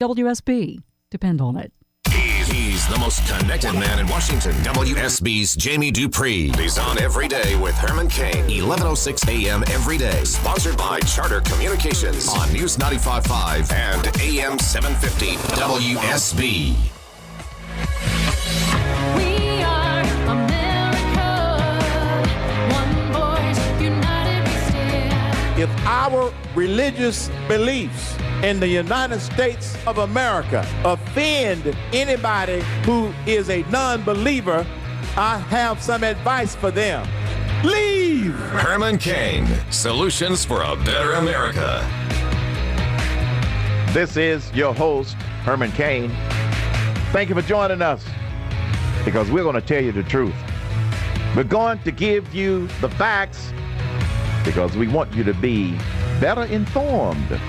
WSB. Depend on it. He's the most connected man in Washington. WSB's Jamie Dupree. He's on every day with Herman Cain. 1106 a.m. every day. Sponsored by Charter Communications on News 95.5 and AM 750 WSB. We are America. One voice, united if our religious beliefs in the United States of America offend anybody who is a non believer, I have some advice for them. Leave! Herman Cain. Solutions for a better America. This is your host, Herman Cain. Thank you for joining us because we're going to tell you the truth. We're going to give you the facts because we want you to be better informed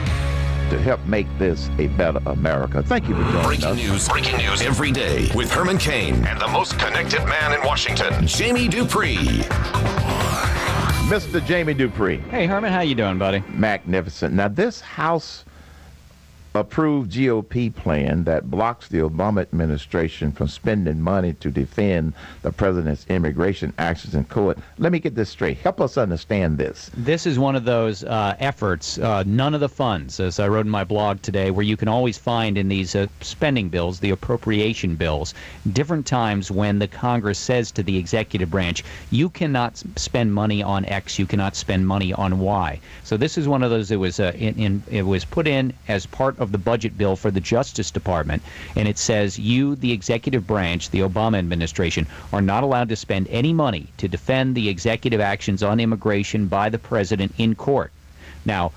to help make this a better America. Thank you for joining Breaking us. news, breaking news every day with Herman Cain and the most connected man in Washington, Jamie Dupree. Mr. Jamie Dupree. Hey Herman, how you doing, buddy? magnificent. Now, this House approved GOP plan that blocks the Obama administration from spending money to defend the president's immigration actions in court. Let me get this straight. Help us understand this. This is one of those uh, efforts, uh, none of the funds, as I wrote in my blog today, where you can always find in these uh, spending bills, the appropriation bills, different times when the Congress says to the executive branch, you cannot spend money on X, you cannot spend money on Y. So this is one of those that was uh, in, in it was put in as part of the budget bill for the Justice Department, and it says you, the executive branch, the Obama administration, are not allowed to spend any money to defend the executive actions on immigration by the president in court. Now,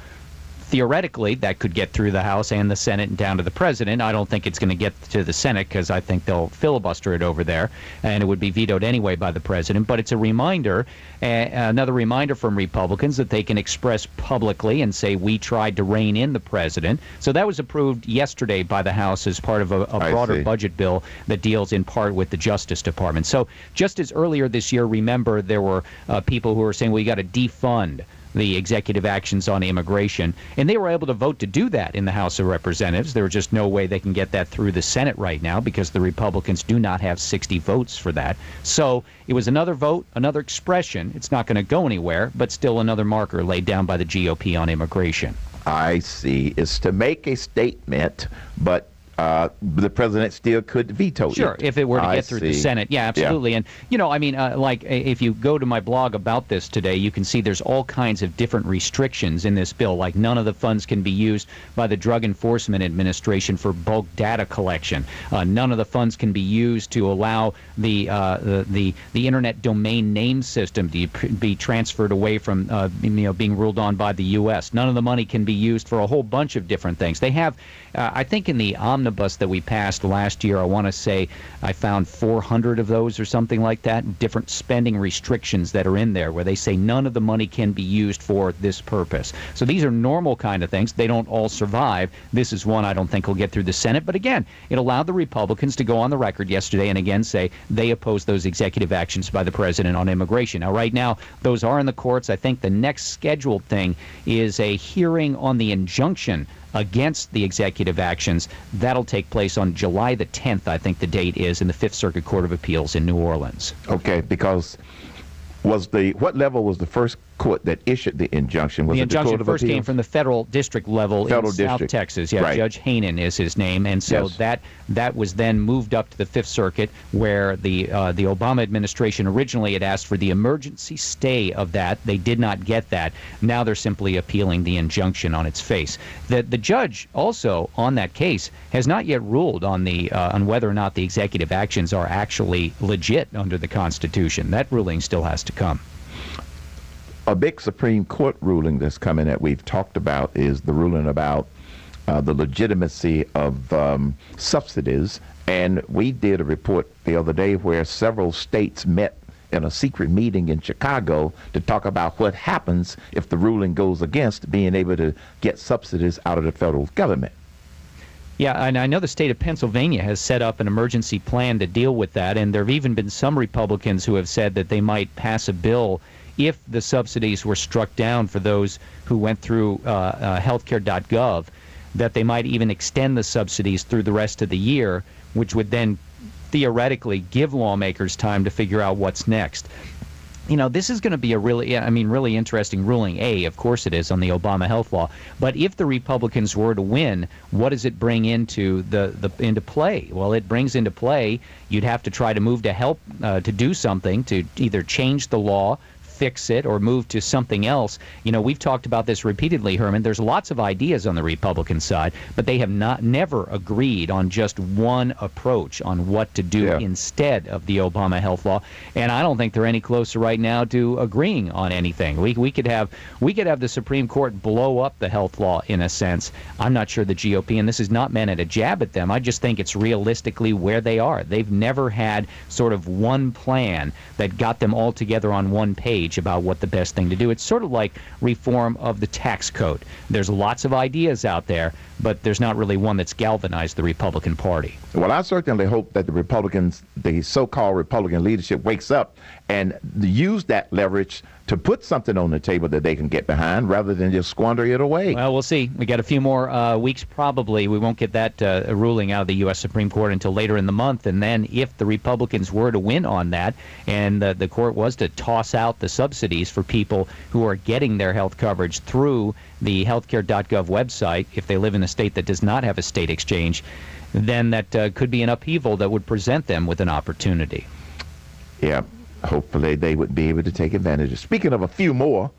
theoretically, that could get through the House and the Senate and down to the president. I don't think it's going to get to the Senate because I think they'll filibuster it over there, and it would be vetoed anyway by the president. But it's a reminder, uh, another reminder from Republicans that they can express publicly and say we tried to rein in the president. So that was approved yesterday by the House as part of a broader budget bill that deals in part with the Justice Department. So just as earlier this year, remember there were uh, people who were saying, well, you got to defund the executive actions on immigration. And they were able to vote to do that in the House of Representatives. There was just no way they can get that through the Senate right now because the Republicans do not have 60 votes for that. So it was another vote, another expression. It's not going to go anywhere, but still another marker laid down by the GOP on immigration. I see. It's to make a statement, but uh, the president still could veto it. Sure, if it were to I get through the. Senate, yeah, absolutely. And you know, I mean, uh, like if you go to my blog about this today, you can see there's all kinds of different restrictions in this bill. Like none of the funds can be used by the Drug Enforcement Administration for bulk data collection. Uh, none of the funds can be used to allow the uh, the, the the Internet domain name system to be transferred away from uh, you know being ruled on by the U.S. None of the money can be used for a whole bunch of different things. They have, uh, I think, in the omnibus that we passed last year, I want to say I found 400 of those or something like that, different spending restrictions that are in there where they say none of the money can be used for this purpose. So these are normal kind of things. They don't all survive. This is one I don't think will get through the Senate. But again, it allowed the Republicans to go on the record yesterday and again say they oppose those executive actions by the president on immigration. Now, right now, those are in the courts. I think the next scheduled thing is a hearing on the injunction against the executive actions. That'll take place on July the 10th, I think the date is, in the Fifth Circuit Court of Appeals in New Orleans. Okay, because was the what level was the first court that issued the injunction? Was the injunction the first came from the federal district level Federal in South. Texas. Yeah, Right. Judge Hanen is his name, and so Yes. that that was then moved up to the Fifth Circuit, where the uh, the Obama administration originally had asked for the emergency stay of that. They did not get that. Now they're simply appealing the injunction on its face. The the judge also on that case has not yet ruled on the uh, on whether or not the executive actions are actually legit under the Constitution. That ruling still has to come. A big Supreme Court ruling that's coming that we've talked about is the ruling about uh, the legitimacy of um, subsidies. And we did a report the other day where several states met in a secret meeting in Chicago to talk about what happens if the ruling goes against being able to get subsidies out of the federal government. Yeah, and I know the state of Pennsylvania has set up an emergency plan to deal with that, and there have even been some Republicans who have said that they might pass a bill if the subsidies were struck down for those who went through uh, uh, healthcare.gov. that they might even extend the subsidies through the rest of the year, which would then theoretically give lawmakers time to figure out what's next you know, this is going to be a really, I mean, really interesting ruling. A, of course it is on the Obama health law. But if the Republicans were to win, what does it bring into the, the into play? Well, it brings into play you'd have to try to move to help uh, to do something to either change the law fix it or move to something else. You know, we've talked about this repeatedly, Herman. There's lots of ideas on the Republican side, but they have not never agreed on just one approach on what to do Yeah. instead of the Obama health law. And I don't think they're any closer right now to agreeing on anything. We we could have we could have the Supreme Court blow up the health law in a sense. I'm not sure the GOP and this is not meant at a jab at them. I just think it's realistically where they are. They've never had sort of one plan that got them all together on one page about what the best thing to do. It's sort of like reform of the tax code. There's lots of ideas out there, but there's not really one that's galvanized the Republican Party. Well, I certainly hope that the Republicans, the so-called Republican leadership, wakes up and use that leverage to put something on the table that they can get behind, rather than just squander it away. Well, we'll see. We got a few more uh, weeks, probably. We won't get that uh, ruling out of the U.S. Supreme Court until later in the month. And then, if the Republicans were to win on that, and uh, the court was to toss out the subsidies for people who are getting their health coverage through the healthcare.gov website, if they live in a state that does not have a state exchange, then that uh, could be an upheaval that would present them with an opportunity. Yeah, hopefully they would be able to take advantage. of Speaking of a few more,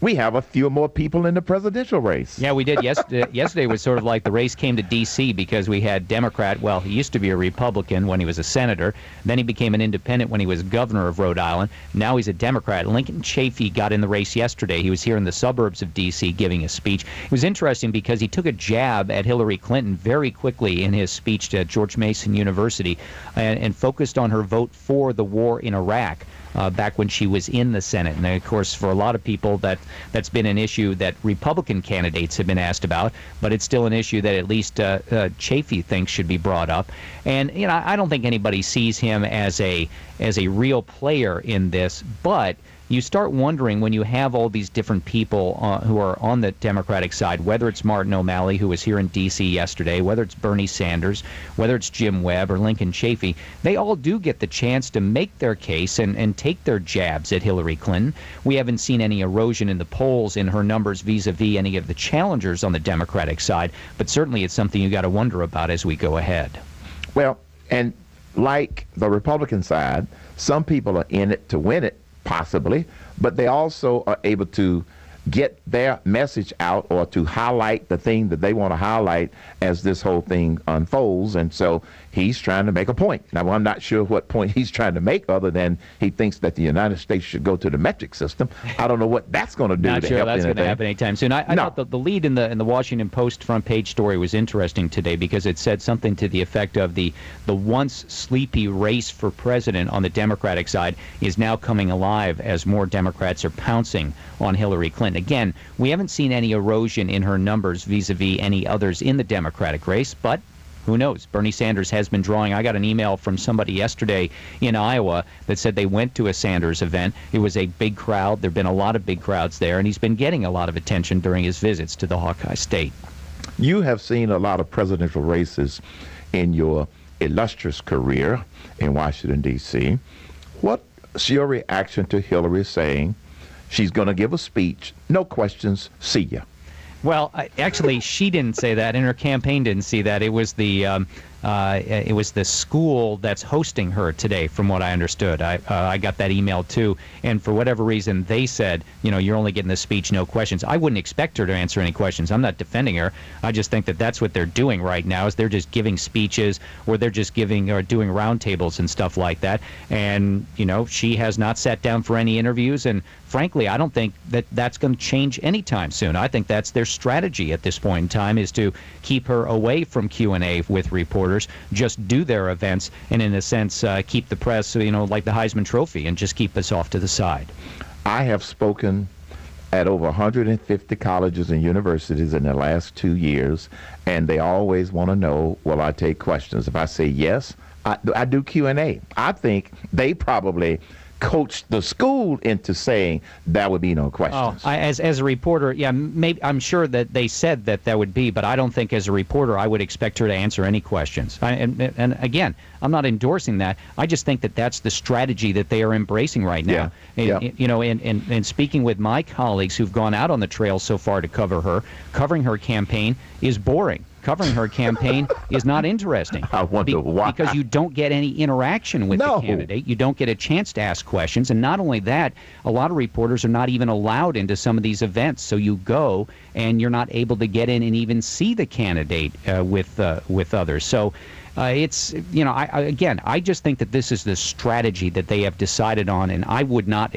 we have a few more people in the presidential race. Yeah, we did. Yesterday, uh, yesterday was sort of like the race came to D.C. because we had Democrat. Well, he used to be a Republican when he was a senator. Then he became an independent when he was governor of Rhode Island. Now he's a Democrat. Lincoln Chafee got in the race yesterday. He was here in the suburbs of D.C. giving a speech. It was interesting because he took a jab at Hillary Clinton very quickly in his speech at George Mason University and, and focused on her vote for the war in Iraq uh, back when she was in the Senate. And of course, for a lot of people, that that's been an issue that Republican candidates have been asked about, but it's still an issue that at least uh, uh, Chafee thinks should be brought up. And you know, I don't think anybody sees him as a as a real player in this, but you start wondering when you have all these different people uh, who are on the Democratic side, whether it's Martin O'Malley, who was here in D.C. yesterday, whether it's Bernie Sanders, whether it's Jim Webb or Lincoln Chafee, they all do get the chance to make their case and, and take their jabs at Hillary Clinton. We haven't seen any erosion in the polls in her numbers vis a vis any of the challengers on the Democratic side, but certainly it's something you got to wonder about as we go ahead. Well, and like the Republican side, some people are in it to win it, possibly, but they also are able to get their message out or to highlight the thing that they want to highlight as this whole thing unfolds. And so he's trying to make a point. Now, I'm not sure what point he's trying to make other than he thinks that the United States should go to the metric system. I don't know what that's going to do Not to sure help that's going to happen anytime soon. I, I No. thought the, the lead in the in the Washington Post front page story was interesting today because it said something to the effect of the the once sleepy race for president on the Democratic side is now coming alive as more Democrats are pouncing on Hillary Clinton. Again, we haven't seen any erosion in her numbers vis-a-vis any others in the Democratic race, but who knows? Bernie Sanders has been drawing. I got an email from somebody yesterday in Iowa that said they went to a Sanders event. It was a big crowd. There have been a lot of big crowds there, and he's been getting a lot of attention during his visits to the Hawkeye State. You have seen a lot of presidential races in your illustrious career in Washington, D.C. What's your reaction to Hillary saying she's going to give a speech, no questions, see ya? Well, I, actually, she didn't say that, and her campaign didn't see that. It was the um, uh, it was the school that's hosting her today, from what I understood. I uh, I got that email too, and for whatever reason, they said, you know, you're only getting the speech, no questions. I wouldn't expect her to answer any questions. I'm not defending her. I just think that that's what they're doing right now. Is they're just giving speeches, or they're just giving or doing roundtables and stuff like that. And you know, she has not sat down for any interviews, and frankly, I don't think that that's going to change anytime soon. I think that's their strategy at this point in time is to keep her away from Q&A with reporters, just do their events, and in a sense, uh, keep the press, you know, like the Heisman Trophy, and just keep us off to the side. I have spoken at over 150 colleges and universities in the last two years, and they always want to know, will I take questions? If I say yes, I, I do Q&A. I think they probably coach the school into saying that would be no Oh, questions. I, as as a reporter, yeah, maybe I'm sure that they said that that would be, but I don't think as a reporter I would expect her to answer any questions. I, and, and again, I'm not endorsing that. I just think that that's the strategy that they are embracing right now. Yeah, And- yeah. You know, and, and and speaking with my colleagues who've gone out on the trail so far to cover her, covering her campaign is boring. Covering her campaign is not interesting. I wonder why. Because you don't get any interaction with No. the candidate. You don't get a chance to ask questions. And not only that, a lot of reporters are not even allowed into some of these events. So you go and you're not able to get in and even see the candidate uh, with uh, with others. So. Uh, it's you know I, I again I just think that this is the strategy that they have decided on and I would not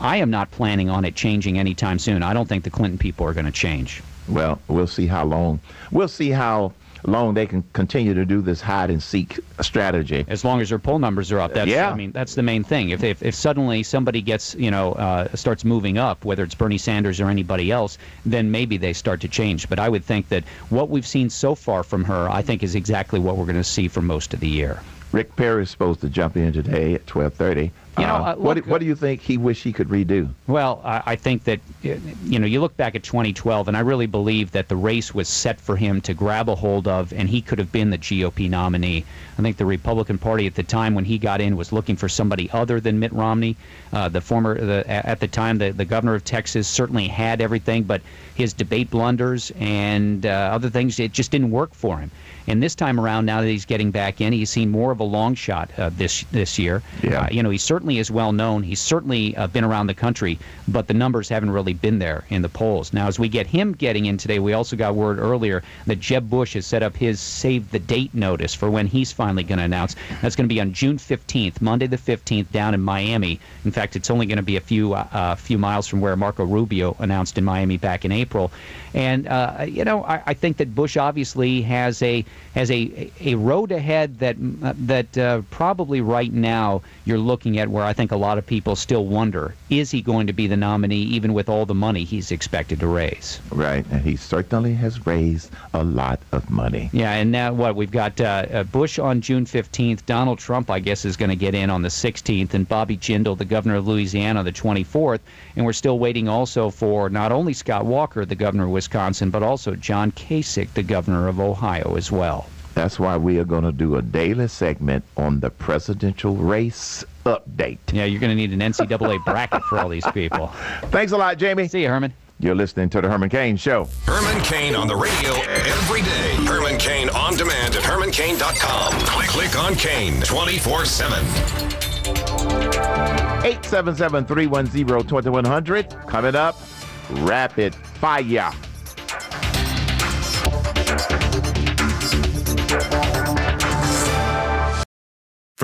I am not planning on it changing anytime soon. I don't think the Clinton people are going to change. Well, we'll see how long. We'll see how long they can continue to do this hide and seek strategy. as long as their poll numbers are up. That's Yeah. I mean that's the main thing. If if, if suddenly somebody gets you know uh, starts moving up, whether it's Bernie Sanders or anybody else, then maybe they start to change. But I would think that what we've seen so far from her, I think, is exactly what we're going to see for most of the year. Rick Perry is supposed to jump in today at twelve thirty. You know, uh, what look, do- what do you think he wish he could redo? Well, I, I think that uh, you know you look back at 2012, and I really believe that the race was set for him to grab a hold of, and he could have been the GOP nominee. I think the Republican Party at the time when he got in was looking for somebody other than Mitt Romney. Uh, the former, the, at the time, the, the governor of Texas certainly had everything, but his debate blunders and uh, other things, it just didn't work for him. And this time around, now that he's getting back in, he's seen more of a long shot uh, this this year. Yeah. Uh, you know, he certainly is well known. He's certainly uh, been around the country, but the numbers haven't really been there in the polls. Now, as we get him getting in today, we also got word earlier that Jeb Bush has set up his save the date notice for when he's finally going to announce. That's going to be on June 15th, Monday the 15th, down in Miami. In fact, it's only going to be a few uh, few miles from where Marco Rubio announced in Miami back in April. And uh, you know, I, I think that Bush obviously has a has a a road ahead that uh, that uh, probably right now you're looking at where I think a lot of people still wonder: is he going to be the nominee, even with all the money he's expected to raise? Right, and he certainly has raised a lot of money. Yeah, and now what? We've got uh, uh, Bush on June 15th. Donald Trump, I guess, is going to get in on the 16th, and Bobby Jindal, the governor of Louisiana, the 24th. And we're still waiting also for not only Scott Walker, the governor of Wisconsin, but also John Kasich, the governor of Ohio, as well. That's why we are going to do a daily segment on the presidential race update. Yeah, you're going to need an NCAA bracket for all these people. Thanks a lot, Jamie. See you, Herman. You're listening to the Herman Cain Show. Herman Cain on the radio every day. Herman Cain on demand at hermancain.com. Click, click on Cain 24 7. 877-310-2100. Coming up, rapid fire.